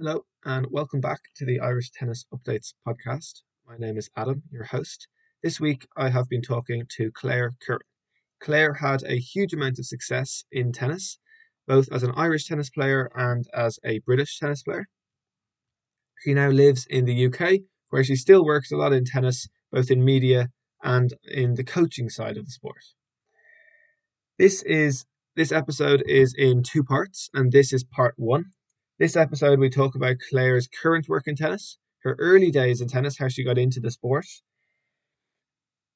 Hello, and welcome back to the Irish Tennis Updates podcast. My name is Adam, your host. This week I have been talking to Claire Curran. Claire had a huge amount of success in tennis, both as an Irish tennis player and as a British tennis player. She now lives in the UK, where she still works a lot in tennis, both in media and in the coaching side of the sport. This is this episode is in two parts, and this is part one. This episode, we talk about Claire's current work in tennis, her early days in tennis, how she got into the sport.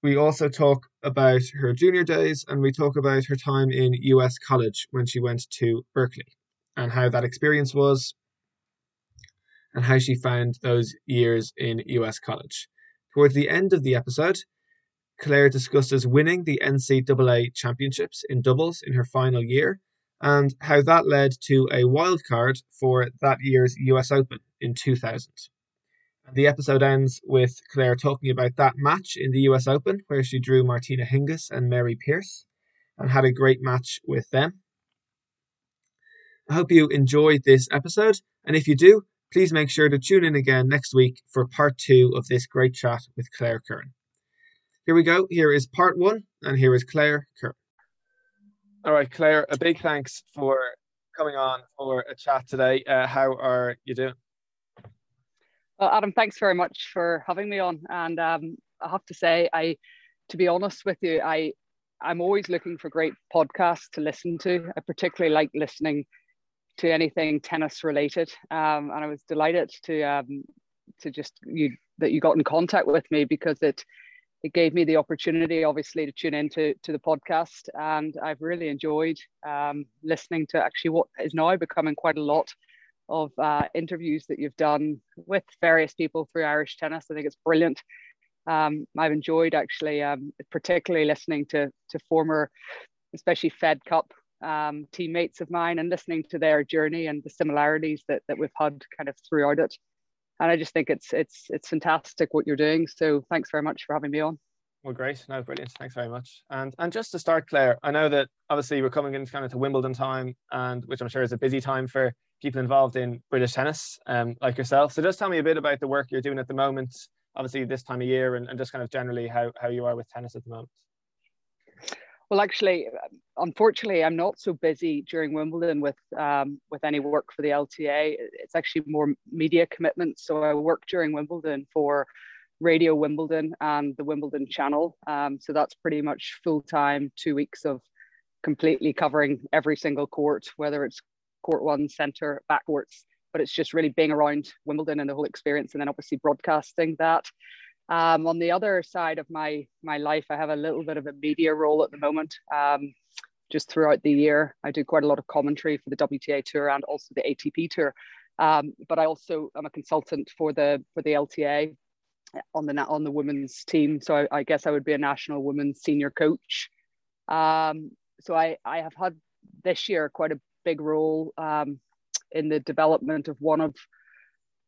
We also talk about her junior days and we talk about her time in US college when she went to Berkeley and how that experience was and how she found those years in US college. Towards the end of the episode, Claire discusses winning the NCAA championships in doubles in her final year and how that led to a wildcard for that year's US Open in 2000. And the episode ends with Claire talking about that match in the US Open where she drew Martina Hingis and Mary Pierce and had a great match with them. I hope you enjoyed this episode, and if you do, please make sure to tune in again next week for part two of this great chat with Claire Curran. Here we go. Here is part one, and here is Claire Curran. All right, Claire, a big thanks for coming on for a chat today. Uh, how are you doing? Well, Adam, thanks very much for having me on. And um, I have to say, I, to be honest with you, I, I'm always looking for great podcasts to listen to. I particularly like listening to anything tennis related, um, and I was delighted to um, to just you that you got in contact with me because it it gave me the opportunity, obviously, to tune into to the podcast, and I've really enjoyed um, listening to actually what is now becoming quite a lot of uh, interviews that you've done with various people through Irish tennis. I think it's brilliant. Um, I've enjoyed actually, um, particularly listening to to former, especially Fed Cup um, teammates of mine, and listening to their journey and the similarities that that we've had kind of throughout it and I just think it's it's it's fantastic what you're doing. So thanks very much for having me on. Well, great. No, brilliant. Thanks very much. And and just to start, Claire, I know that obviously we're coming into kind of to Wimbledon time, and which I'm sure is a busy time for people involved in British tennis, um, like yourself. So just tell me a bit about the work you're doing at the moment. Obviously, this time of year, and, and just kind of generally how how you are with tennis at the moment. Well, actually, unfortunately, I'm not so busy during Wimbledon with um, with any work for the LTA. It's actually more media commitments. So I work during Wimbledon for Radio Wimbledon and the Wimbledon Channel. Um, so that's pretty much full time, two weeks of completely covering every single court, whether it's court one, centre, backcourts. But it's just really being around Wimbledon and the whole experience, and then obviously broadcasting that. Um, on the other side of my my life, I have a little bit of a media role at the moment. Um, just throughout the year, I do quite a lot of commentary for the WTA tour and also the ATP tour. Um, but I also am a consultant for the for the LTA on the on the women's team. So I, I guess I would be a national women's senior coach. Um, so I I have had this year quite a big role um, in the development of one of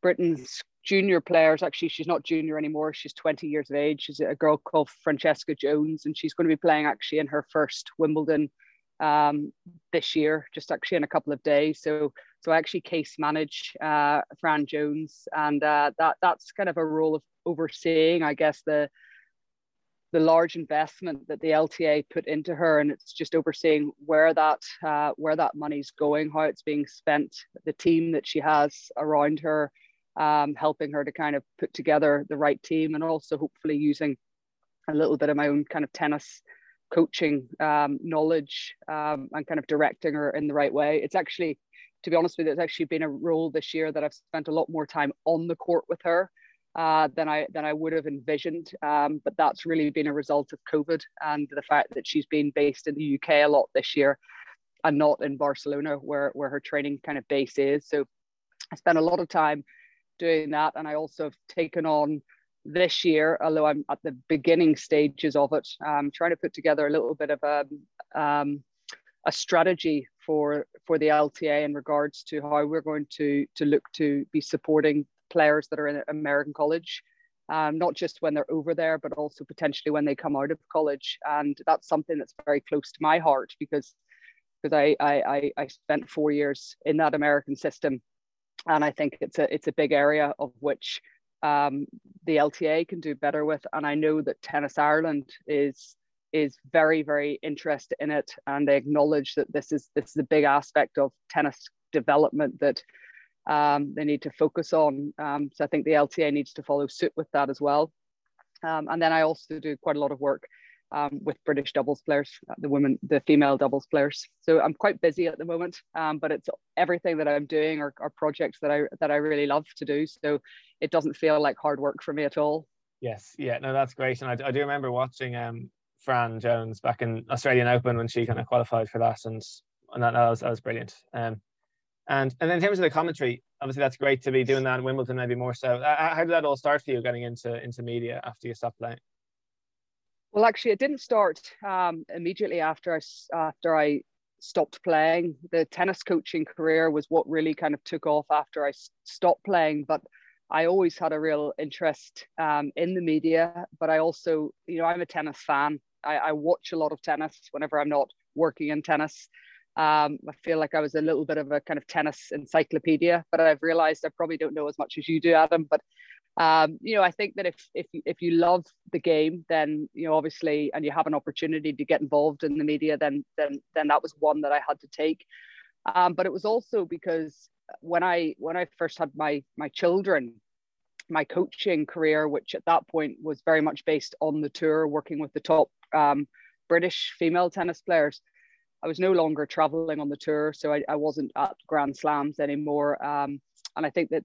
Britain's junior players. Actually, she's not junior anymore. She's 20 years of age. She's a girl called Francesca Jones, and she's going to be playing actually in her first Wimbledon um, this year, just actually in a couple of days. So, so I actually case manage uh, Fran Jones, and uh, that that's kind of a role of overseeing, I guess, the the large investment that the LTA put into her, and it's just overseeing where that uh, where that money's going, how it's being spent, the team that she has around her, um, helping her to kind of put together the right team and also hopefully using a little bit of my own kind of tennis coaching um, knowledge um, and kind of directing her in the right way. It's actually, to be honest with you, it's actually been a role this year that I've spent a lot more time on the court with her uh, than I than I would have envisioned. Um, but that's really been a result of COVID and the fact that she's been based in the UK a lot this year and not in Barcelona where where her training kind of base is. So I spent a lot of time doing that. And I also have taken on this year, although I'm at the beginning stages of it, um, trying to put together a little bit of a, um, a strategy for for the LTA in regards to how we're going to to look to be supporting players that are in American college, um, not just when they're over there, but also potentially when they come out of college. And that's something that's very close to my heart because because I I, I spent four years in that American system and I think it's a it's a big area of which um, the LTA can do better with. And I know that Tennis Ireland is is very very interested in it, and they acknowledge that this is this is a big aspect of tennis development that um, they need to focus on. Um, so I think the LTA needs to follow suit with that as well. Um, and then I also do quite a lot of work um, with British doubles players, uh, the women, the female doubles players. So I'm quite busy at the moment, um, but it's everything that I'm doing are, are projects that I that I really love to do. So it doesn't feel like hard work for me at all. Yes, yeah, no, that's great. And I, I do remember watching um, Fran Jones back in Australian Open when she kind of qualified for that, and and that, that was that was brilliant. Um, and and in terms of the commentary, obviously that's great to be doing that in Wimbledon, maybe more so. How did that all start for you, getting into into media after you stopped playing? Well, actually, it didn't start um, immediately after I after I stopped playing. The tennis coaching career was what really kind of took off after I stopped playing. But I always had a real interest um, in the media. But I also, you know, I'm a tennis fan. I, I watch a lot of tennis whenever I'm not working in tennis. Um, I feel like I was a little bit of a kind of tennis encyclopedia, but I've realized I probably don't know as much as you do, Adam. But um, you know, I think that if if if you love the game, then you know, obviously, and you have an opportunity to get involved in the media, then then then that was one that I had to take. Um, but it was also because when I when I first had my my children, my coaching career, which at that point was very much based on the tour, working with the top um, British female tennis players. I was no longer traveling on the tour, so I, I wasn't at Grand Slams anymore. Um, and I think that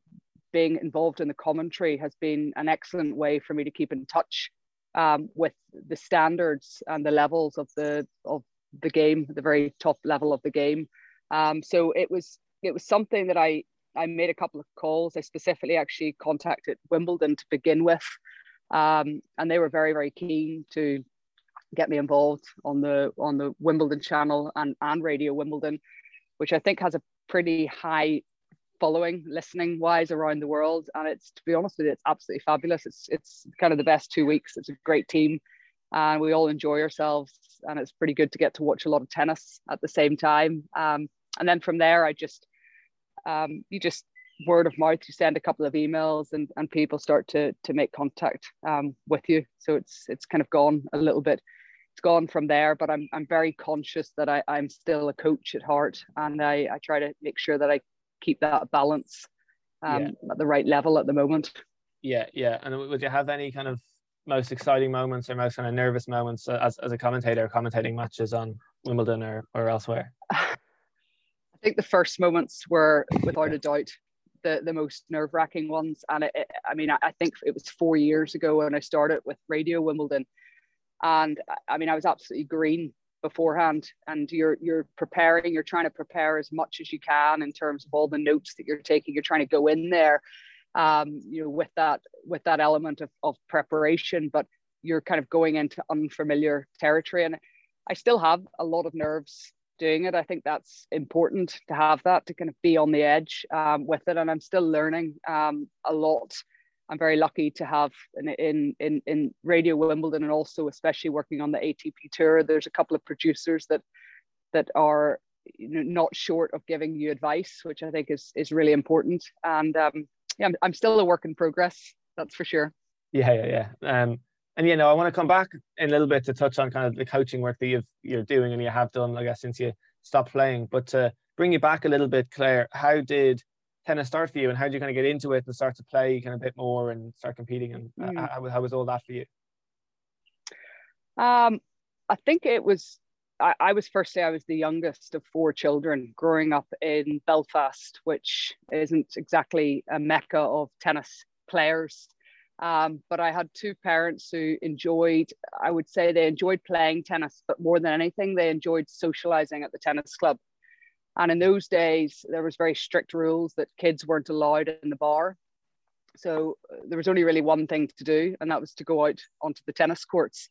being involved in the commentary has been an excellent way for me to keep in touch um, with the standards and the levels of the of the game, the very top level of the game. Um, so it was it was something that I I made a couple of calls. I specifically actually contacted Wimbledon to begin with, um, and they were very very keen to get me involved on the on the Wimbledon channel and and Radio Wimbledon, which I think has a pretty high following listening wise around the world. And it's to be honest with you it's absolutely fabulous. It's it's kind of the best two weeks. It's a great team. And we all enjoy ourselves. And it's pretty good to get to watch a lot of tennis at the same time. Um, and then from there i just um, you just word of mouth you send a couple of emails and, and people start to to make contact um, with you. So it's it's kind of gone a little bit. It's gone from there but i'm, I'm very conscious that I, i'm still a coach at heart. And I, I try to make sure that i keep that balance um, yeah. at the right level at the moment. Yeah, yeah. And would you have any kind of most exciting moments or most kind of nervous moments as, as a commentator commentating matches on Wimbledon or, or elsewhere? I think the first moments were without a doubt the, the most nerve wracking ones. And it, it, I mean, I, I, think it was four years ago when I started with Radio Wimbledon. And I mean, I was absolutely green beforehand and you're you're preparing you're trying to prepare as much as you can in terms of all the notes that you're taking. You're trying to go in there um, you know with that with that element of, of preparation but you're kind of going into unfamiliar territory. And i still have a lot of nerves doing it. I think that's important to have that to kind of be on the edge um, with it. And i'm still learning um, a lot I'm very lucky to have in, in, in, Radio Wimbledon and also especially working on the ATP tour. There's a couple of producers that that are you know, not short of giving you advice, which I think is is really important. And um, yeah, I'm, I'm still a work in progress. That's for sure. Yeah, yeah, yeah. Um, and you know, I want to come back in a little bit to touch on kind of the coaching work that you've you're doing and you have done, I guess, since you stopped playing. But to bring you back a little bit, Claire, how did tennis start for you and how did you kind of get into it and start to play kind of a bit more and start competing and mm. how, how was all that for you um i think it was I, I was firstly i was the youngest of four children growing up in belfast which isn't exactly a mecca of tennis players um, but I had two parents who enjoyed, I would say they enjoyed playing tennis, but more than anything, they enjoyed socializing at the tennis club. And in those days, there was very strict rules that kids weren't allowed in the bar. So uh, there was only really one thing to do, and that was to go out onto the tennis courts.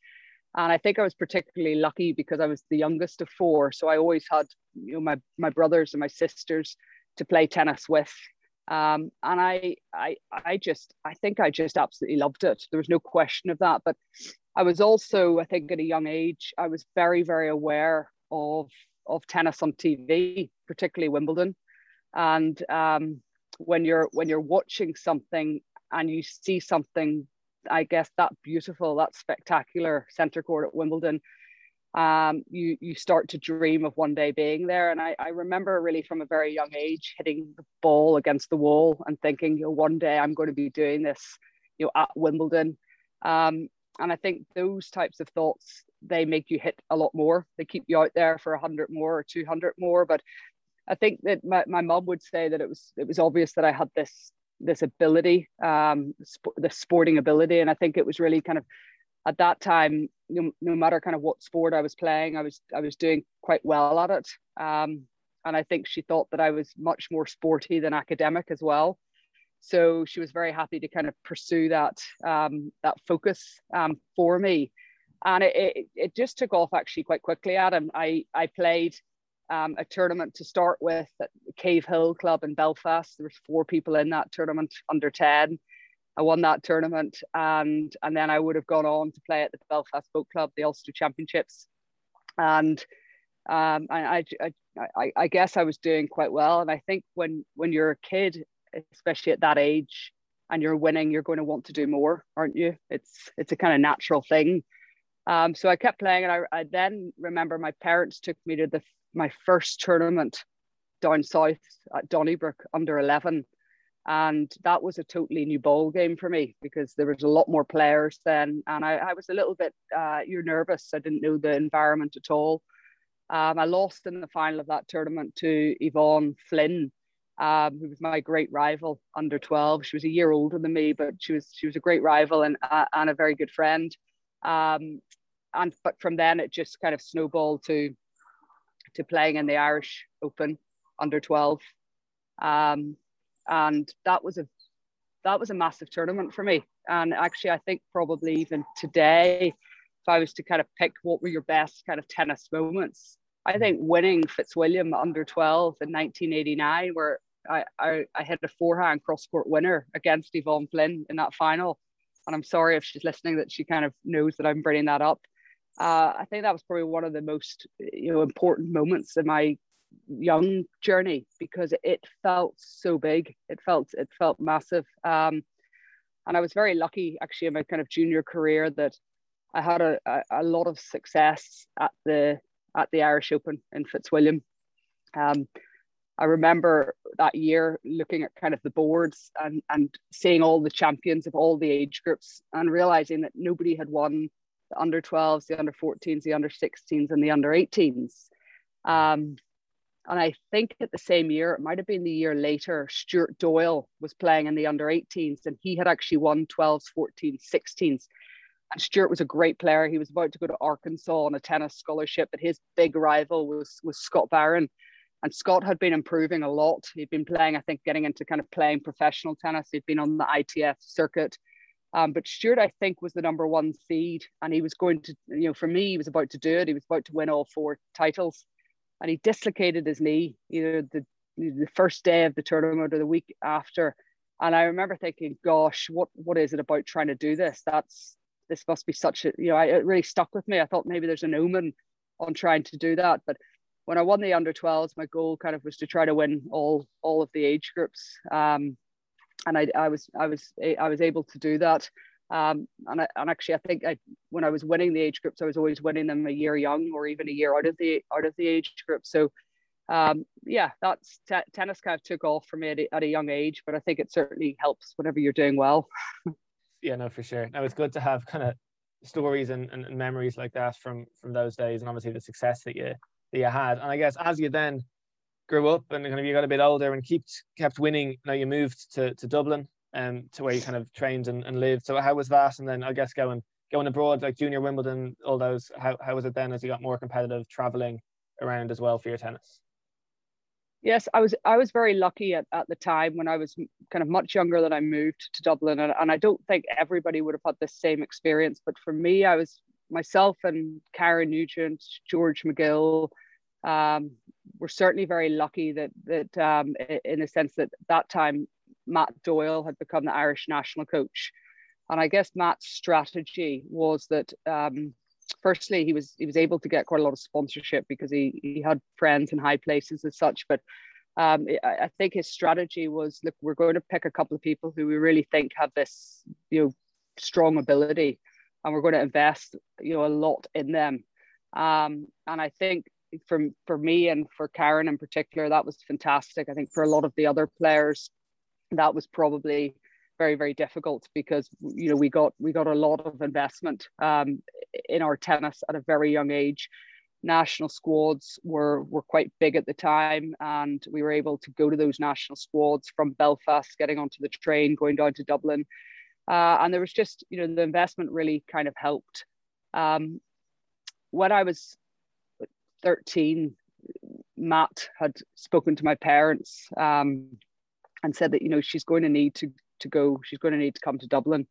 And I think I was particularly lucky because I was the youngest of four. So I always had, you know, my, my brothers and my sisters to play tennis with. Um, and I, I, I just, I think I just absolutely loved it. There was no question of that. But I was also, I think, at a young age, I was very, very aware of of tennis on TV, particularly Wimbledon. And um, when you're when you're watching something and you see something I guess that beautiful, that spectacular centre court at Wimbledon, um, you you start to dream of one day being there. And I, I remember really from a very young age hitting the ball against the wall and thinking, you know, one day I'm going to be doing this, you know, at Wimbledon. Um, and I think those types of thoughts they make you hit a lot more. They keep you out there for a hundred more or two hundred more. But I think that my, my mom would say that it was it was obvious that I had this this ability, um, sp- the sporting ability. And I think it was really kind of at that time, no, no matter kind of what sport I was playing, I was I was doing quite well at it. Um, and I think she thought that I was much more sporty than academic as well. So she was very happy to kind of pursue that um, that focus um, for me, and it, it, it just took off actually quite quickly. Adam, I I played um, a tournament to start with at Cave Hill Club in Belfast. There was four people in that tournament under 10. I won that tournament and and then I would have gone on to play at the Belfast Boat Club, the Ulster Championships. And um, I, I, I, I guess I was doing quite well. And I think when when you're a kid, especially at that age, and you're winning, you're going to want to do more, aren't you? It's it's a kind of natural thing. Um, so I kept playing, and I, I then remember my parents took me to the my first tournament down south at Donnybrook under 11 and that was a totally new ball game for me because there was a lot more players then. And I, I was a little bit uh, you're nervous. I didn't know the environment at all. Um, I lost in the final of that tournament to Yvonne Flynn um, who was my great rival under 12 she was a year older than me but she was she was a great rival and, uh, and a very good friend. Um, and but from then it just kind of snowballed to to playing in the Irish Open under 12. Um, and that was a that was a massive tournament for me. And actually, I think probably even today, if I was to kind of pick what were your best kind of tennis moments, I think winning Fitzwilliam under 12 in 1989, where I, I, I hit a forehand cross court winner against Yvonne Flynn in that final. And I'm sorry if she's listening that she kind of knows that I'm bringing that up uh, I think that was probably one of the most you know important moments in my young journey because it felt so big. It felt it felt massive, um, and I was very lucky actually in my kind of junior career that I had a, a, a lot of success at the at the Irish Open in Fitzwilliam. Um, I remember that year looking at kind of the boards and, and seeing all the champions of all the age groups and realizing that nobody had won the under 12s, the under 14s, the under 16s, and the under 18s. Um, and I think at the same year, it might have been the year later, Stuart Doyle was playing in the under 18s and he had actually won 12s, 14s, 16s. And Stuart was a great player. He was about to go to Arkansas on a tennis scholarship, but his big rival was, was Scott Barron. And Scott had been improving a lot. He'd been playing, I think, getting into kind of playing professional tennis. He'd been on the ITF circuit. Um, but Stuart, I think, was the number one seed, and he was going to, you know, for me, he was about to do it. He was about to win all four titles, and he dislocated his knee either the the first day of the tournament or the week after. And I remember thinking, "Gosh, what what is it about trying to do this? That's this must be such a, you know, I, it really stuck with me. I thought maybe there's an omen on trying to do that, but when I won the under 12s, my goal kind of was to try to win all all of the age groups. Um, and I, I was I was I was able to do that. Um, and, I, and actually, I think I, when I was winning the age groups, I was always winning them a year young or even a year out of the out of the age group. So, um, yeah, that's t- tennis kind of took off for me at a, at a young age, but I think it certainly helps whenever you're doing well. yeah, no, for sure. Now it's good to have kind of stories and, and, and memories like that from from those days, and obviously the success that you that you had. And I guess as you then grew up and kind of you got a bit older and kept kept winning. Now you moved to, to Dublin um to where you kind of trained and, and lived. So how was that? And then I guess going going abroad like junior Wimbledon, all those how, how was it then as you got more competitive traveling around as well for your tennis? Yes, I was I was very lucky at, at the time when I was kind of much younger than I moved to Dublin and, and I don't think everybody would have had the same experience but for me I was myself and Karen Nugent, George McGill, um, we're certainly very lucky that that um, in a sense that that time Matt Doyle had become the Irish national coach, and I guess Matt's strategy was that um, firstly he was he was able to get quite a lot of sponsorship because he he had friends in high places as such, but um, I, think his strategy was look, we're going to pick a couple of people who we really think have this, you know, strong ability, and we're going to invest, you know, a lot in them. Um, and I think for for me and for Karen in particular, that was fantastic. I think for a lot of the other players, that was probably very very difficult because you know we got we got a lot of investment um, in our tennis at a very young age. National squads were were quite big at the time and we were able to go to those national squads from belfast getting onto the train going down to dublin. Uh, and there was just you know the investment really kind of helped. Um, when i was 13 matt had spoken to my parents um, and said that you know she's going to need to to go she's going to need to come to dublin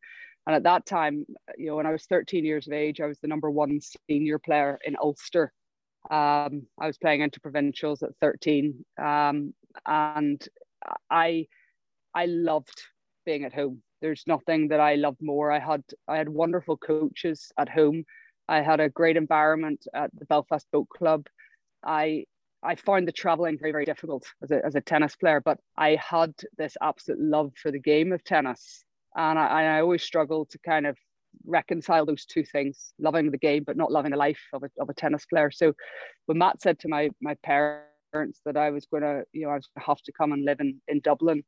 and at that time you know when i was 13 years of age i was the number one senior player in ulster um, I was playing interprovincials at 13, um, and I I loved being at home. There's nothing that I loved more. I had I had wonderful coaches at home. I had a great environment at the Belfast Boat Club. I I found the traveling very very difficult as a, as a tennis player, but I had this absolute love for the game of tennis, and I, I always struggled to kind of reconcile those two things loving the game but not loving the life of a, of a tennis player. So when matt said to my my parents that i was going to you know i was have to come and live in in dublin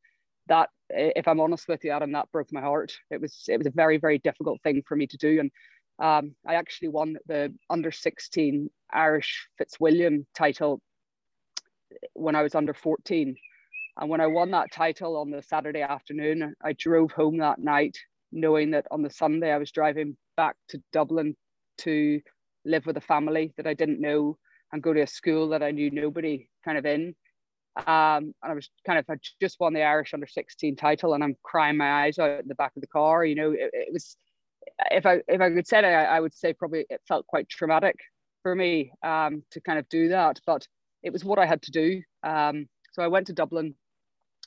that if i'm honest with you adam that broke my heart. It was it was a very very difficult thing for me to do. And um, i actually won the under 16 irish fitzwilliam title when i was under 14 and when I won that title on the Saturday afternoon, I drove home that night knowing that on the Sunday I was driving back to Dublin to live with a family that I didn't know and go to a school that I knew nobody kind of in. Um, and I was kind of I just won the Irish under 16 title and I'm crying my eyes out in the back of the car. You know, it, it was if I if I could say it, I, I, would say probably it felt quite traumatic for me um, to kind of do that, but it was what I had to do. Um, so I went to Dublin.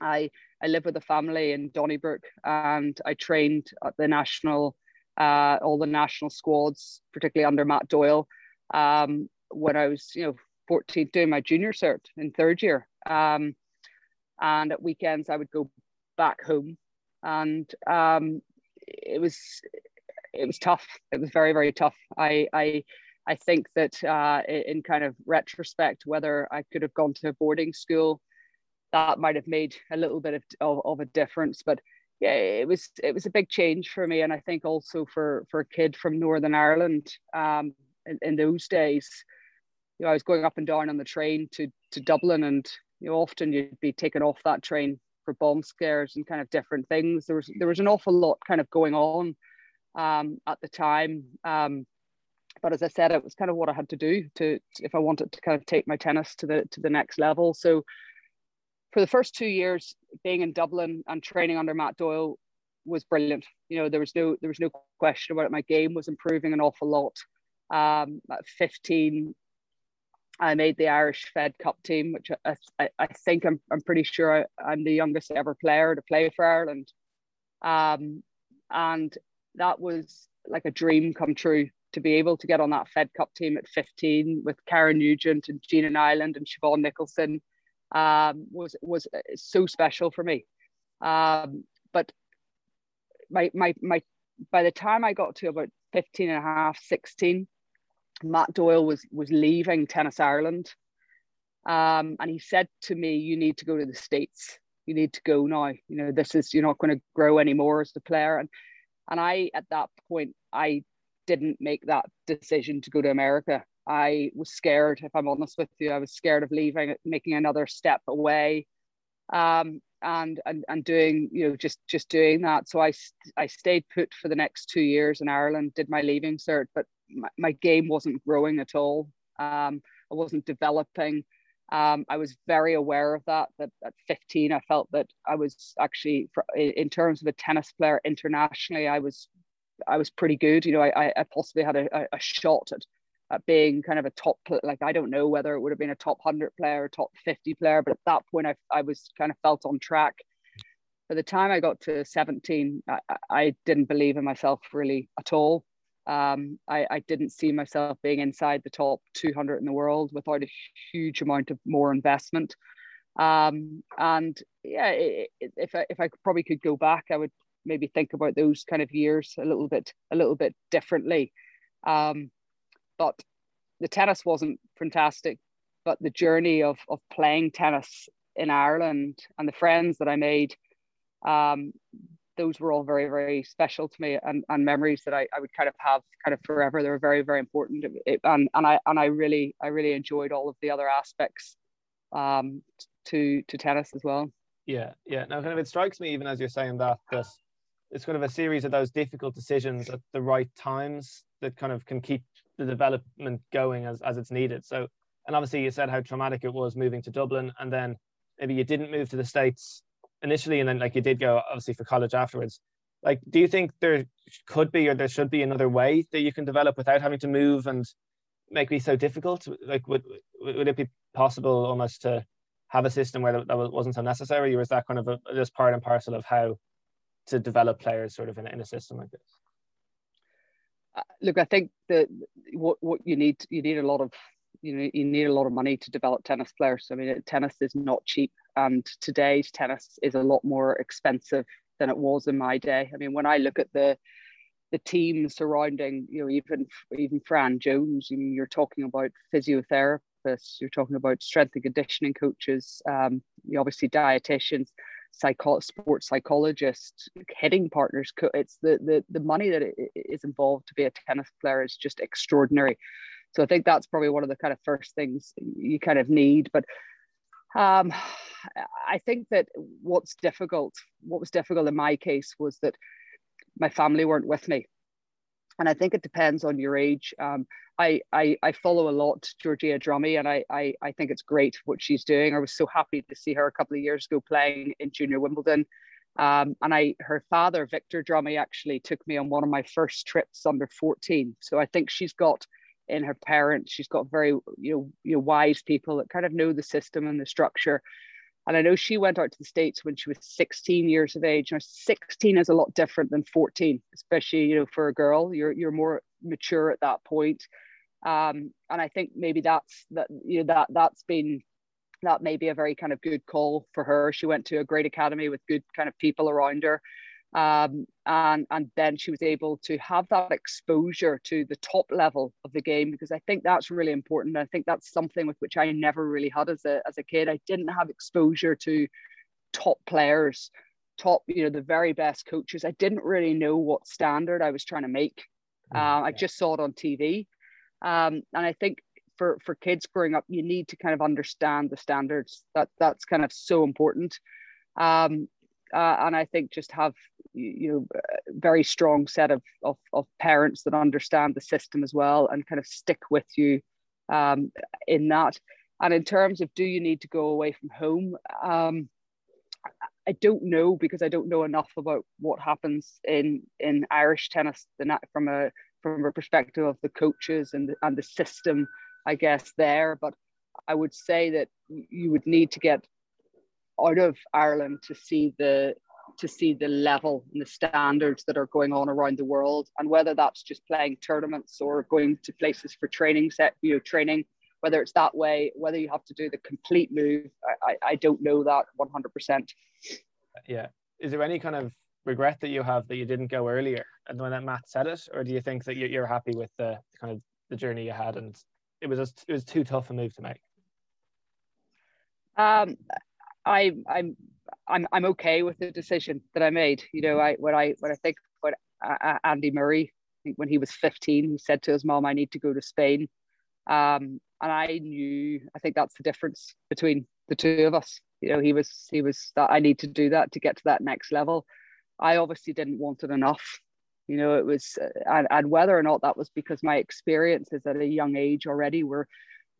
I I live with a family in Donnybrook, and I trained at the national, uh, all the national squads, particularly under Matt Doyle, um, when I was, you know, 14, doing my junior cert in third year. Um, and at weekends, I would go back home, and um, it was it was tough. It was very very tough. I I I think that uh, in kind of retrospect, whether I could have gone to a boarding school that might have made a little bit of, of, of, a difference. But yeah, it was it was a big change for me, and I think also for for a kid from Northern Ireland um, in, in those days. You know, I was going up and down on the train to to Dublin, and you know, often you'd be taken off that train for bomb scares and kind of different things. There was there was an awful lot kind of going on um, at the time. Um, but as I said, it was kind of what I had to do to if I wanted to kind of take my tennis to the to the next level. So for the first two years being in Dublin and training under Matt Doyle was brilliant. You know, there was no there was no question about it. My game was improving an awful lot. Um, at 15, I made the Irish Fed Cup team, which I, I, I think I'm, I'm pretty sure I, am the youngest ever player to play for Ireland. Um, and that was like a dream come true to be able to get on that Fed Cup team at 15 with Karen Nugent and Gina Niland and Siobhan Nicholson um, was was uh, so special for me. Um, but my my my by the time I got to about 15 and a half, 16, Matt Doyle was was leaving Tennis Ireland. Um, and he said to me, You need to go to the States. You need to go now. You know, this is you're not going to grow anymore as a player. And and I at that point I didn't make that decision to go to America. I was scared, if I'm honest with you. I was scared of leaving, making another step away, um, and and and doing you know just just doing that. So I I stayed put for the next two years in Ireland, did my leaving cert, but my, my game wasn't growing at all. Um, I wasn't developing. Um, I was very aware of that. That at 15, I felt that I was actually, in terms of a tennis player internationally, I was, I was pretty good. You know, I, I possibly had a, a shot at at being kind of a top like I don't know whether it would have been a top 100 player or top 50 player but at that point I, I was kind of felt on track by the time I got to 17 I, I didn't believe in myself really at all um, I, I didn't see myself being inside the top 200 in the world without a huge amount of more investment Um, and yeah, it, it, if I if I probably could go back, I would maybe think about those kind of years a little bit a little bit differently. Um, but the tennis wasn't fantastic, but the journey of of playing tennis in Ireland and the friends that I made, um, those were all very very special to me and, and memories that I, I would kind of have kind of forever. They were very very important, it, and and I and I really I really enjoyed all of the other aspects um, to to tennis as well. Yeah, yeah. Now, kind of, it strikes me even as you're saying that that it's kind of a series of those difficult decisions at the right times that kind of can keep the development going as as it's needed. So, and obviously, you said how traumatic it was moving to Dublin, and then maybe you didn't move to the states initially, and then like you did go obviously for college afterwards. Like, do you think there could be or there should be another way that you can develop without having to move and make me so difficult? Like, would would it be possible almost to have a system where that, wasn't so necessary, or is that kind of a, just part and parcel of how to develop players sort of in, in a system like this? Uh, look, I think that what what you need you need a lot of you know you need a lot of money to develop tennis players. I mean, tennis is not cheap, and today's tennis is a lot more expensive than it was in my day. I mean, when I look at the the team surrounding, you know, even even Fran Jones, I mean, you're talking about physiotherapists, you're talking about strength and conditioning coaches, um, you obviously dietitians, psycho- sports psychologists, hitting partners. It's the the the money that is involved to be a tennis player is just extraordinary. So I think that's probably one of the kind of first things you kind of need. But um, I think that what's difficult, what was difficult in my case was that my family weren't with me. And I think it depends on your age. Um, I, I, I follow a lot Georgia Drummy, and I, I I think it's great what she's doing. I was so happy to see her a couple of years ago playing in Junior Wimbledon. Um, and I her father Victor Drummy actually took me on one of my first trips under 14. So I think she's got in her parents, she's got very you know you know wise people that kind of know the system and the structure. And I know she went out to the States when she was 16 years of age. Now, 16 is a lot different than 14, especially, you know, for a girl. You're you're more mature at that point. Um, and I think maybe that's that, you know, that that's been that may be a very kind of good call for her. She went to a great academy with good kind of people around her um, and and then she was able to have that exposure to the top level of the game because I think that's really important. I think that's something with which I never really had as a as a kid. I didn't have exposure to top players, top you know the very best coaches. I didn't really know what standard I was trying to make. Mm, um, I just saw it on TV, um, and I think for for kids growing up, you need to kind of understand the standards. That that's kind of so important. Um, uh, and I think just have you know very strong set of, of, of parents that understand the system as well and kind of stick with you um, in that. And in terms of do you need to go away from home, um, I don't know because I don't know enough about what happens in in Irish tennis from a from a perspective of the coaches and the, and the system, I guess there. But I would say that you would need to get out of Ireland to see the to see the level and the standards that are going on around the world and whether that's just playing tournaments or going to places for training set you know training whether it's that way whether you have to do the complete move i, I, don't know that 100% yeah. Is there any kind of regret that you have that you didn't go earlier and when that matt said it or do you think that you're happy with the kind of the journey you had and it was just, it was too tough a move to make? Um I I'm I'm I'm okay with the decision that I made. You know, I when I when I think about uh, Andy Murray, when he was 15, he said to his mom, "I need to go to Spain," um, and I knew. I think that's the difference between the two of us. You know, he was he was that I need to do that to get to that next level. I obviously didn't want it enough. You know, it was, uh, and, and whether or not that was because my experiences at a young age already were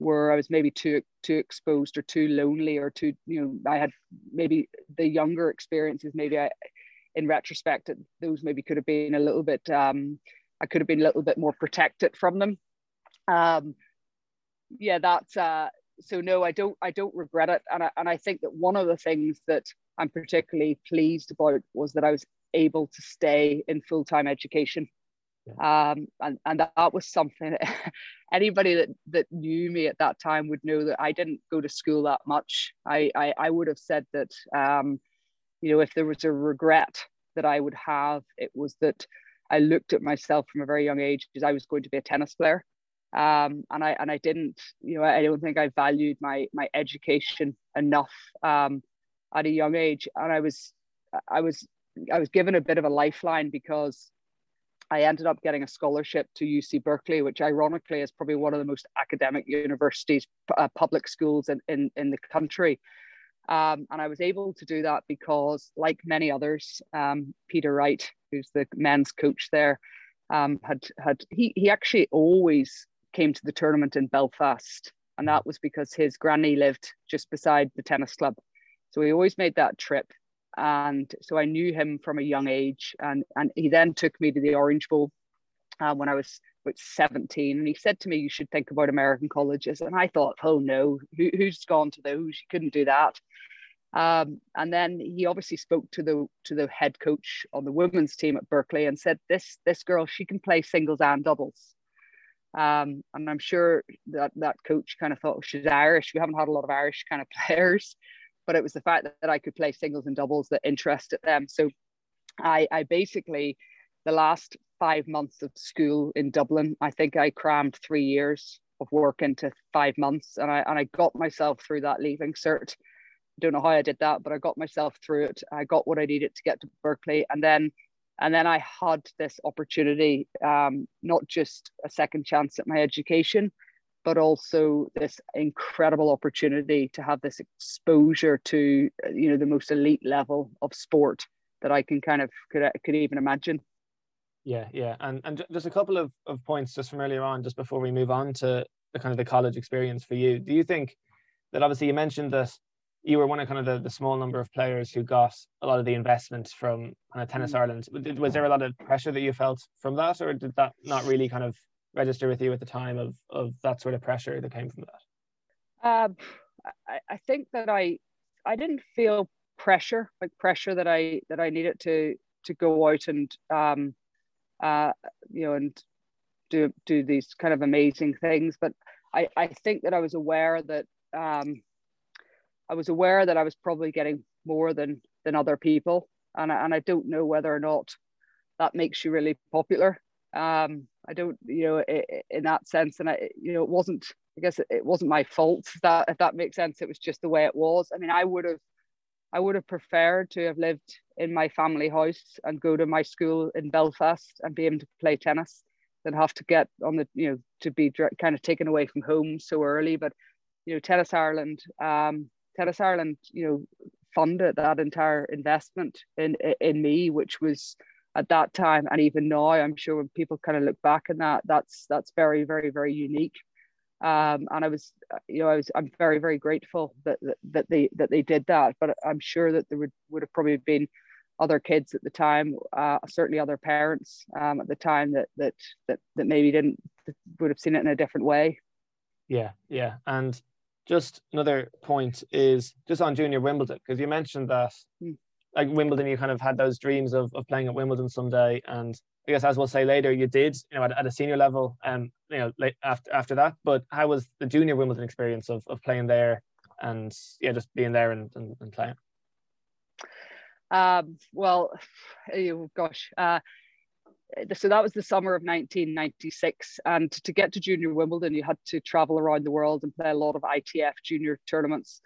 where I was maybe too too exposed or too lonely or too you know I had maybe the younger experiences maybe I in retrospect those maybe could have been a little bit um, I could have been a little bit more protected from them um, yeah that's uh, so no I don't I don't regret it and I, and I think that one of the things that I'm particularly pleased about was that I was able to stay in full-time education. Um, and, and that was something anybody that, that knew me at that time would know that I didn't go to school that much. I, I, I would have said that, um, you know, if there was a regret that I would have, it was that I looked at myself from a very young age because I was going to be a tennis player. Um, and I and I didn't, you know, I don't think I valued my my education enough um, at a young age. And I was I was I was given a bit of a lifeline because I ended up getting a scholarship to UC Berkeley, which ironically is probably one of the most academic universities, uh, public schools in, in, in the country. Um, and I was able to do that because, like many others, um, Peter Wright, who's the men's coach there, um, had had he he actually always came to the tournament in Belfast, and that was because his granny lived just beside the tennis club, so he always made that trip. And so I knew him from a young age, and and he then took me to the Orange Bowl uh, when I was about 17 and he said to me you should think about american colleges. And i thought oh no Who, who's gone to those? You couldn't do that. Um, and then he obviously spoke to the to the head coach on the women's team at berkeley and said this this girl she can play singles and doubles. Um, and i'm sure that that coach kind of thought oh, she's irish. We haven't had a lot of irish kind of players but it was the fact that, that i could play singles and doubles that interested them so i i basically the last five months of school in Dublin. I think I crammed three years of work into five months, and I and I got myself through that leaving cert. Don't know how I did that, but I got myself through it. I got what I needed to get to Berkeley, and then and then I had this opportunity, um, not just a second chance at my education, but also this incredible opportunity to have this exposure to you know the most elite level of sport that I can kind of could could even imagine. Yeah, yeah, and and just a couple of, of points just from earlier on, just before we move on to the kind of the college experience for you. Do you think that obviously you mentioned that you were one of kind of the, the small number of players who got a lot of the investment from kind of Tennis mm. Ireland. Was there a lot of pressure that you felt from that, or did that not really kind of register with you at the time of of that sort of pressure that came from that? Um, I, I think that I I didn't feel pressure like pressure that I that I needed to to go out and um, uh, you know, and do do these kind of amazing things. But I, I think that I was aware that um, I was aware that I was probably getting more than than other people, and I, and I don't know whether or not that makes you really popular. Um, I don't, you know, in that sense, and I, you know, it wasn't. I guess it wasn't my fault. That if that makes sense, it was just the way it was. I mean, I would have I would have preferred to have lived in my family house and go to my school in Belfast and be able to play tennis than have to get on the, you know, to be kind of taken away from home so early. But, you know, Tennis Ireland, um, Tennis Ireland, you know, funded that entire investment in in me, which was at that time and even now, I'm sure when people kind of look back on that, that's that's very, very, very unique. Um, and I was, you know, I was, I'm very, very grateful that, that, that they that they did that. But I'm sure that there would would have probably been other kids at the time, uh, certainly other parents um, at the time that that that that maybe didn't would have seen it in a different way. Yeah, yeah, and just another point is just on junior Wimbledon because you mentioned that mm. Like Wimbledon, you kind of had those dreams of of playing at Wimbledon someday, and I guess as we'll say later, you did, you know, at, at a senior level, um, you know, late after after that. But how was the junior Wimbledon experience of, of playing there, and yeah, just being there and, and, and playing? Um, well, oh gosh, uh, so that was the summer of 1996, and to get to junior Wimbledon, you had to travel around the world and play a lot of ITF junior tournaments.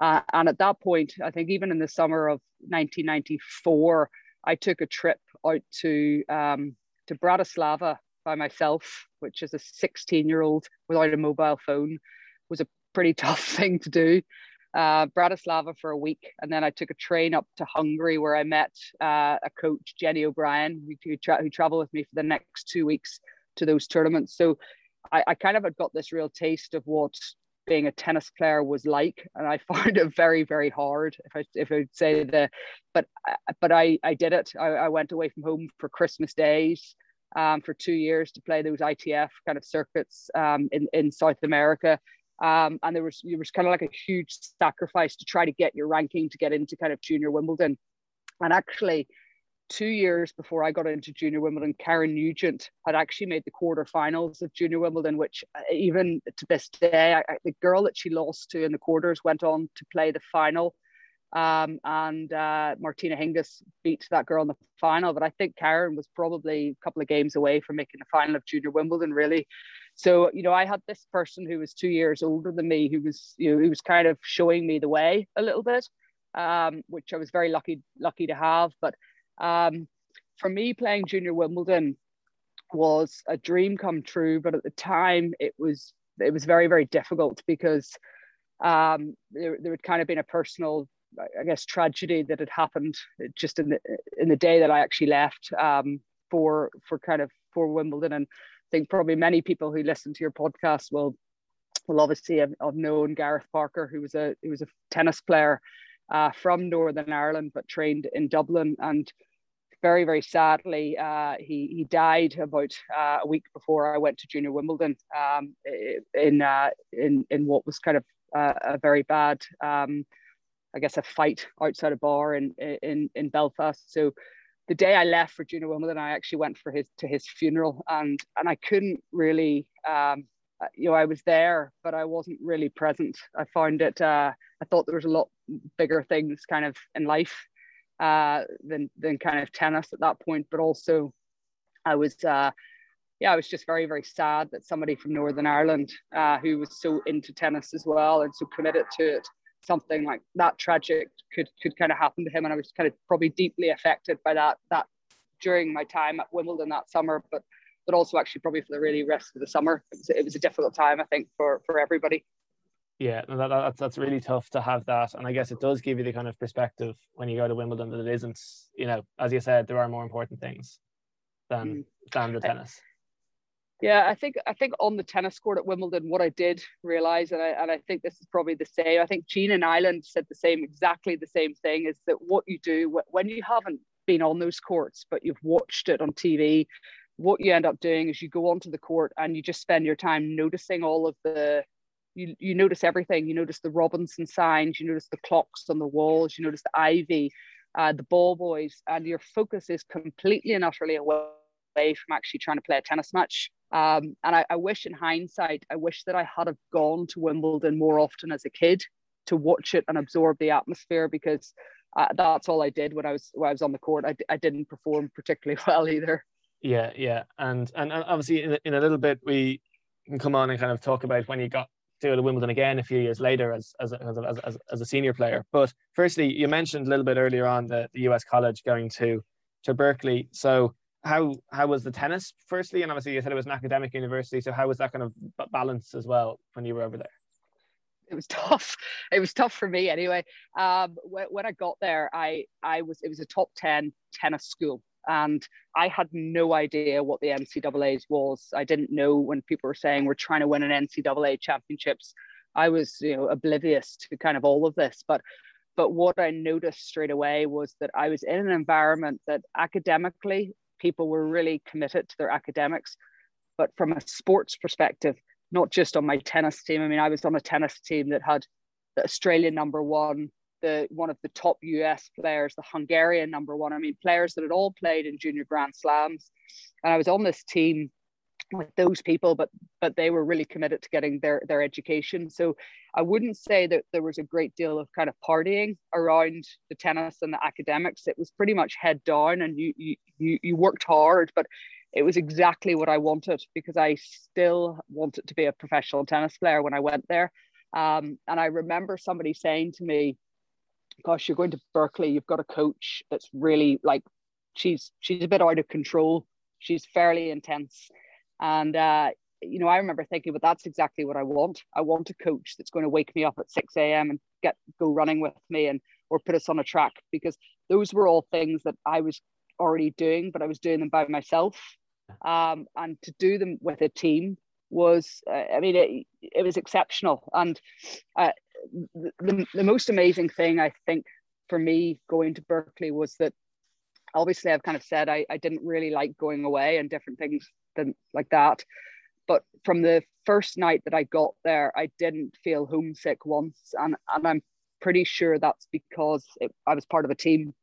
Uh, and at that point, I think even in the summer of 1994 I took a trip out to um, to Bratislava by myself, which is a 16 year old without a mobile phone, was a pretty tough thing to do. Uh, Bratislava for a week, and then I took a train up to Hungary where I met uh, a coach, Jenny O'Brien, who, who, tra- who traveled with me for the next two weeks to those tournaments. So I, I kind of had got this real taste of what being a tennis player was like and i found it very very hard if i if i would say the but but i i did it. I, I went away from home for christmas days um, for two years to play those itf kind of circuits um, in in south america. Um, and there was there was kind of like a huge sacrifice to try to get your ranking to get into kind of junior wimbledon. And actually two years before I got into Junior Wimbledon, Karen Nugent had actually made the quarterfinals of Junior Wimbledon, which uh, even to this day, I, the girl that she lost to in the quarters went on to play the final. Um, and uh, Martina Hingis beat that girl in the final. But I think Karen was probably a couple of games away from making the final of Junior Wimbledon, really. So, you know, I had this person who was two years older than me who was, you know, who was kind of showing me the way a little bit, um, which I was very lucky, lucky to have. But um, for me, playing Junior Wimbledon was a dream come true. But at the time, it was it was very, very difficult because um, there, there had kind of been a personal I guess tragedy that had happened just in the in the day that I actually left um, for for kind of for Wimbledon, and I think probably many people who listen to your podcast will will obviously have, have known Gareth Parker, who was a who was a tennis player uh, from Northern Ireland but trained in Dublin, and very very sadly uh, he he died about uh, a week before I went to Junior Wimbledon um, in uh, in in what was kind of uh, a very bad. Um, I guess a fight outside a bar in in in Belfast. So the day I left for Junior Wimbledon, I actually went for his to his funeral, and and I couldn't really, um, uh, you know, I was there, but I wasn't really present. I found it. Uh, I thought there was a lot bigger things kind of in life uh, than than kind of tennis at that point, but also I was. Uh, yeah, I was just very, very sad that somebody from Northern Ireland uh, who was so into tennis as well and so committed to it something like that tragic could could kind of happen to him and i was kind of probably deeply affected by that that during my time at wimbledon that summer but but also actually probably for the really rest of the summer it was, it was a difficult time i think for for everybody yeah that, that's that's really tough to have that and i guess it does give you the kind of perspective when you go to wimbledon that it isn't you know as you said there are more important things than mm. than the tennis yeah, I think I think on the tennis court at Wimbledon, what I did realize, and I and I think this is probably the same. I think Gene and Ireland said the same, exactly the same thing, is that what you do when you haven't been on those courts, but you've watched it on TV, what you end up doing is you go onto the court and you just spend your time noticing all of the you, you notice everything. You notice the Robinson signs, you notice the clocks on the walls, you notice the ivy, uh, the ball boys, and your focus is completely and utterly away from actually trying to play a tennis match. Um, and I, I, wish in hindsight, I wish that I had have gone to Wimbledon more often as a kid to watch it and absorb the atmosphere because uh, that's all I did when I was when I was on the court. I, I didn't perform particularly well either. Yeah, yeah, and and, obviously in, in a little bit we can come on and kind of talk about when you got to go to Wimbledon again a few years later as as a, as, as, as a senior player. But firstly, you mentioned a little bit earlier on the, the US college going to to Berkeley. So how how was the tennis firstly? And obviously you said it was an academic university. So how was that kind of balance as well when you were over there? It was tough. It was tough for me anyway. Um, when, when i got there i i was it was a top 10 tennis school and i had no idea what the ncaa's was i didn't know when people were saying we're trying to win an ncaa championships i was you know oblivious to kind of all of this but but what I noticed straight away was that I was in an environment that academically people were really committed to their academics. But from a sports perspective, not just on my tennis team. I mean, I was on a tennis team that had the Australian number one, the one of the top US players, the Hungarian number one. I mean, players that had all played in junior grand slams. And I was on this team with those people, but but they were really committed to getting their their education. So I wouldn't say that there was a great deal of kind of partying around the tennis and the academics. It was pretty much head down, and you you you worked hard, but it was exactly what I wanted because I still wanted to be a professional tennis player when I went there. Um, and I remember somebody saying to me, "Gosh, you're going to Berkeley. You've got a coach that's really like she's she's a bit out of control. She's fairly intense." And uh, you know, I remember thinking, but that's exactly what I want. I want a coach that's going to wake me up at 6 a.m. and get go running with me and or put us on a track because those were all things that I was already doing, but I was doing them by myself. Um, and to do them with a team was, uh, I mean, it, it was exceptional. And uh, the, the most amazing thing I think for me going to Berkeley was that obviously I've kind of said I, I didn't really like going away and different things than, like that. But from the first night that I got there, I didn't feel homesick once. And, and I'm pretty sure that's because it, I was part of a team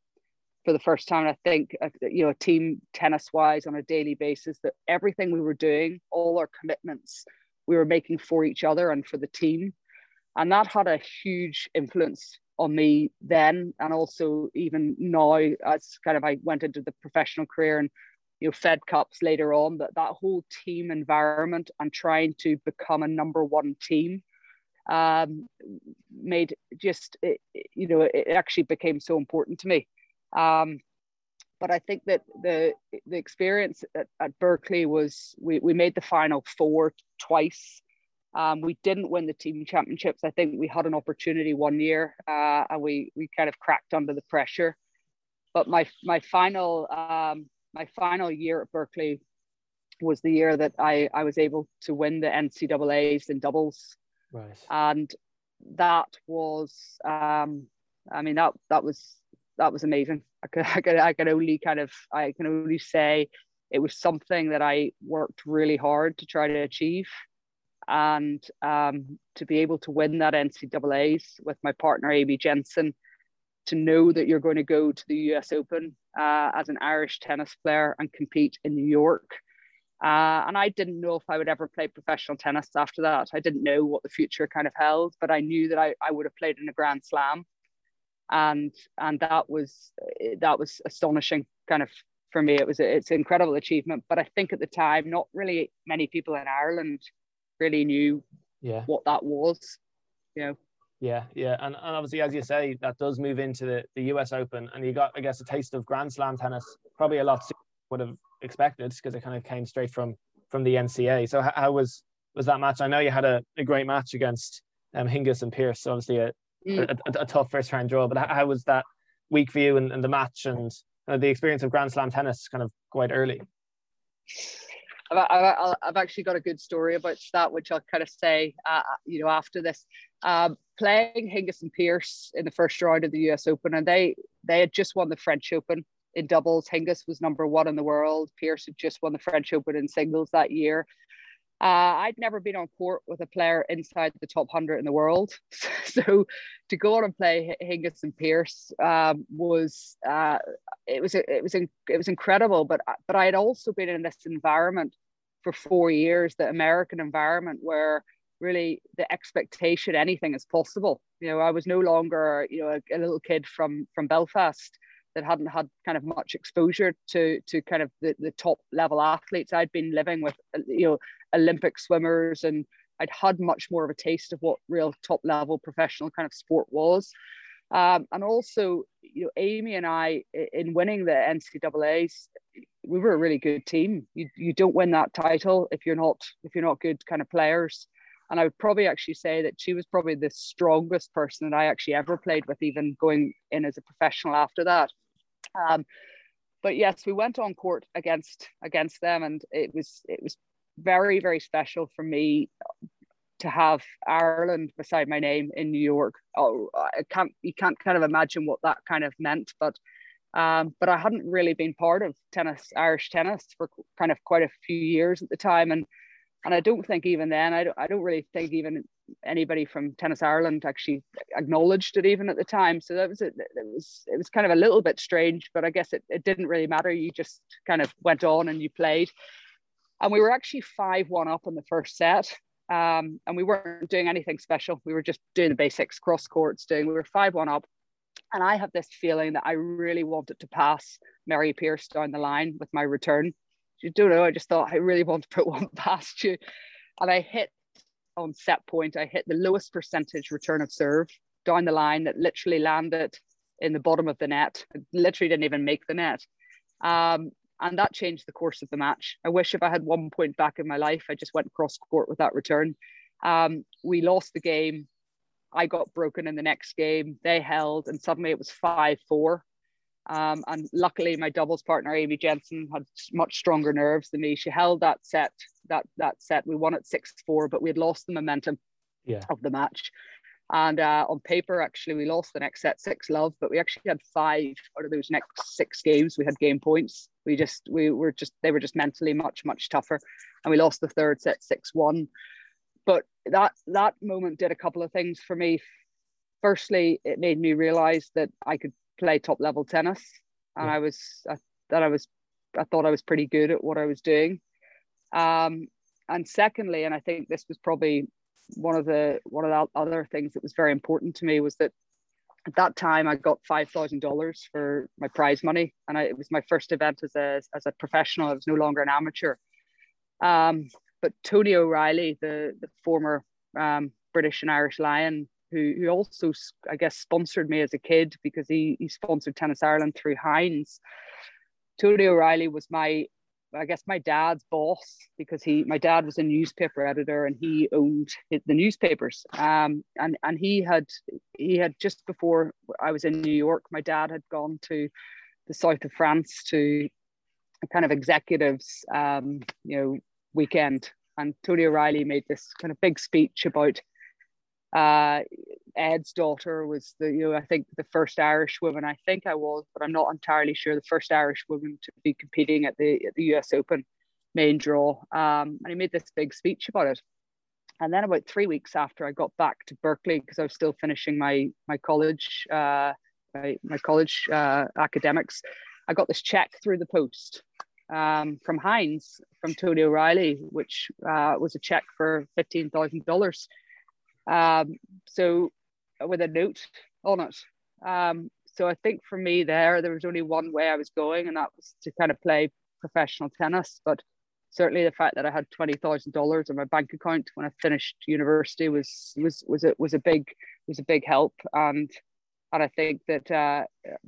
for the first time. I think, uh, you know, team tennis wise on a daily basis, that everything we were doing, all our commitments, we were making for each other and for the team. And that had a huge influence on me then and also even now as kind of I went into the professional career and you know Fed Cups later on that that whole team environment and trying to become a number one team um, made just it, you know it actually became so important to me. Um, but I think that the the experience at, at Berkeley was we, we made the final four twice um, we didn't win the team championships. I think we had an opportunity one year uh, and we we kind of cracked under the pressure. But my my final um, my final year at Berkeley was the year that I, I was able to win the NCAA's in doubles. Right. And that was um, I mean that that was that was amazing. I could, I could I could only kind of I can only say it was something that I worked really hard to try to achieve and um, to be able to win that NCAA's with my partner Amy Jensen, to know that you're going to go to the US Open uh, as an Irish tennis player and compete in New York. Uh, and I didn't know if I would ever play professional tennis after that. I didn't know what the future kind of held, but I knew that I, I would have played in a Grand Slam, and and that was that was astonishing, kind of for me. It was it's an incredible achievement. But I think at the time, not really many people in Ireland really knew yeah. what that was you know. Yeah yeah and, and obviously as you say that does move into the, the us open and you got i guess a taste of grand slam tennis probably a lot would have expected because it kind of came straight from from the ncaa so how, how, was was that match? I know you had a, a great match against um, hingis and pierce obviously a, mm. a, a, tough first round draw but how, how, was that week for you and, and the match and uh, the experience of grand slam tennis kind of quite early I've, I've, I've, actually got a good story about that, which I'll kind of say, uh, you know, after this. Um, playing Hingis and Pierce in the first round of the US Open, and they they had just won the French Open in doubles. Hingis was number one in the world. Pierce had just won the French Open in singles that year. Uh, I'd never been on court with a player inside the top 100 in the world. so to go on and play Hingis and Pierce um, was uh, it was it was it was incredible. But but I had also been in this environment for four years, the American environment where really the expectation anything is possible. You know, I was no longer you know a, a little kid from from Belfast that hadn't had kind of much exposure to to kind of the, the top level athletes. I'd been living with you know Olympic swimmers and I'd had much more of a taste of what real top level professional kind of sport was. Um, and also, you know, Amy and I, in winning the NCAA's, we were a really good team. You, you don't win that title if you're not if you're not good kind of players. And I would probably actually say that she was probably the strongest person that I actually ever played with, even going in as a professional after that. Um, but yes, we went on court against against them, and it was it was very very special for me to have Ireland beside my name in New York. Oh, I can't you can't kind of imagine what that kind of meant, but um, but I hadn't really been part of tennis, Irish tennis, for kind of quite a few years at the time, and and I don't think even then I don't I don't really think even anybody from Tennis Ireland actually acknowledged it even at the time. So that was it. It was it was kind of a little bit strange, but I guess it, it didn't really matter. You just kind of went on and you played. And we were actually five one up in the first set. Um, and we weren't doing anything special. We were just doing the basics, cross courts, doing. We were five one up, and I had this feeling that I really wanted to pass Mary Pierce down the line with my return. You don't know. I just thought I really want to put one past you, and I hit on set point, I hit the lowest percentage return of serve down the line that literally landed in the bottom of the net. It literally didn't even make the net. Um, and that changed the course of the match. I wish if I had one point back in my life, I just went cross court with that return. Um, we lost the game. I got broken in the next game. They held, and suddenly it was 5 4. Um, and luckily, my doubles partner Amy Jensen had much stronger nerves than me. She held that set. That that set we won at six four, but we had lost the momentum yeah. of the match. And uh, on paper, actually, we lost the next set six love, but we actually had five out of those next six games. We had game points. We just we were just they were just mentally much much tougher, and we lost the third set six one. But that that moment did a couple of things for me. Firstly, it made me realize that I could play top level tennis. and yeah. I was I, that I was I thought I was pretty good at what I was doing. Um, and secondly, and I think this was probably one of the one of the other things that was very important to me was that at that time I got five thousand dollars for my prize money, and I, it was my first event as a as a professional. I was no longer an amateur. Um, but Tony O'Reilly, the the former um, British and Irish Lion, who who also I guess sponsored me as a kid because he he sponsored Tennis Ireland through Heinz. Tony O'Reilly was my I guess my dad's boss because he my dad was a newspaper editor and he owned the newspapers um, and and he had he had just before I was in New York my dad had gone to the south of France to a kind of executives um, you know weekend and Tony O'Reilly made this kind of big speech about uh, Ed's daughter was the you know I think the first Irish woman I think I was but I'm not entirely sure the first Irish woman to be competing at the at the US Open main draw. Um, and he made this big speech about it. And then about three weeks after I got back to Berkeley because I was still finishing my my college uh, my, my college uh, academics I got this check through the post um, from Heinz from Tony O'Reilly which uh, was a check for fifteen thousand dollars um, so with a note on it. Um, so I think for me there, there was only one way I was going, and that was to kind of play professional tennis. But certainly the fact that I had twenty thousand dollars in my bank account when I finished university was was was a was a big was a big help. And and I think that uh,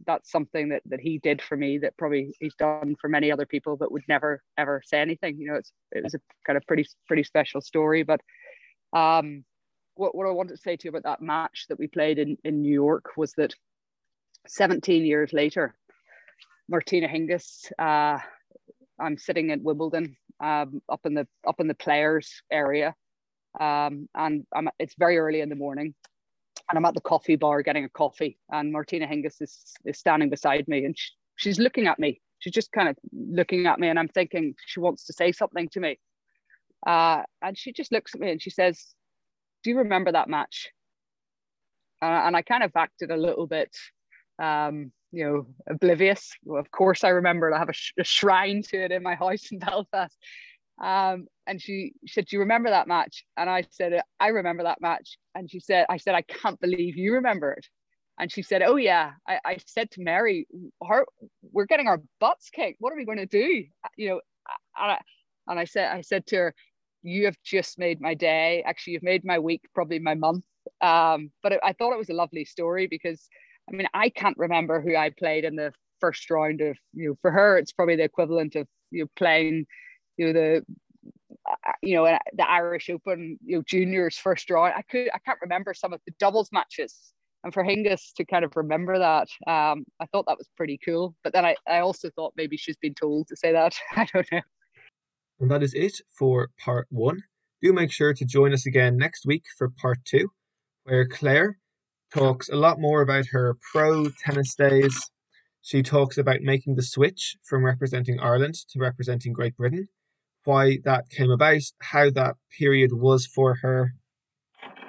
that's something that that he did for me that probably he's done for many other people, but would never ever say anything. You know, it's it was a kind of pretty pretty special story. But um, what, what I wanted to say to you about that match that we played in, in New York was that 17 years later, Martina Hingis, uh, I'm sitting at Wimbledon um, up in the up in the players area, um, and I'm, it's very early in the morning, and I'm at the coffee bar getting a coffee, and Martina Hingis is, is standing beside me, and she, she's looking at me. She's just kind of looking at me, and I'm thinking she wants to say something to me. Uh, and she just looks at me and she says, do you remember that match? Uh, and I kind of acted a little bit, um, you know, oblivious. Well, of course, I remember. I have a, sh- a, shrine to it in my house in Belfast. Um, and she, she said, "Do you remember that match?" And I said, "I remember that match." And she said, "I said I can't believe you remember it." And she said, "Oh yeah." I, I said to Mary, her, "We're getting our butts kicked. What are we going to do?" You know, and I, and I said, I said to her, you have just made my day. Actually, you've made my week, probably my month. Um, but I thought it was a lovely story because, I mean, I can't remember who I played in the first round of, you know, for her, it's probably the equivalent of, you know, playing, you know, the, uh, you know, the Irish Open, you know, juniors first round. I could, I can't remember some of the doubles matches. And for Hingis to kind of remember that, um, I thought that was pretty cool. But then I, I also thought maybe she's been told to say that. I don't know. And that is it for part one. Do make sure to join us again next week for part two, where Claire talks a lot more about her pro tennis days. She talks about making the switch from representing Ireland to representing Great Britain, why that came about, how that period was for her.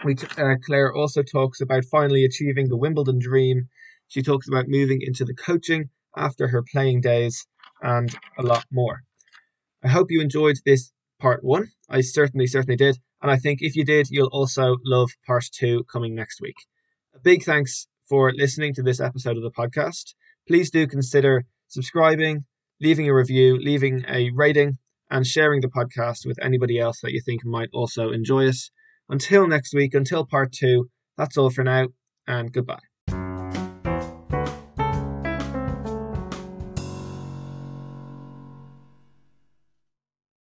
We, uh, Claire also talks about finally achieving the Wimbledon dream. She talks about moving into the coaching after her playing days and a lot more. I hope you enjoyed this part one. I certainly, certainly did. And I think if you did, you'll also love part two coming next week. A big thanks for listening to this episode of the podcast. Please do consider subscribing, leaving a review, leaving a rating, and sharing the podcast with anybody else that you think might also enjoy it. Until next week, until part two, that's all for now, and goodbye.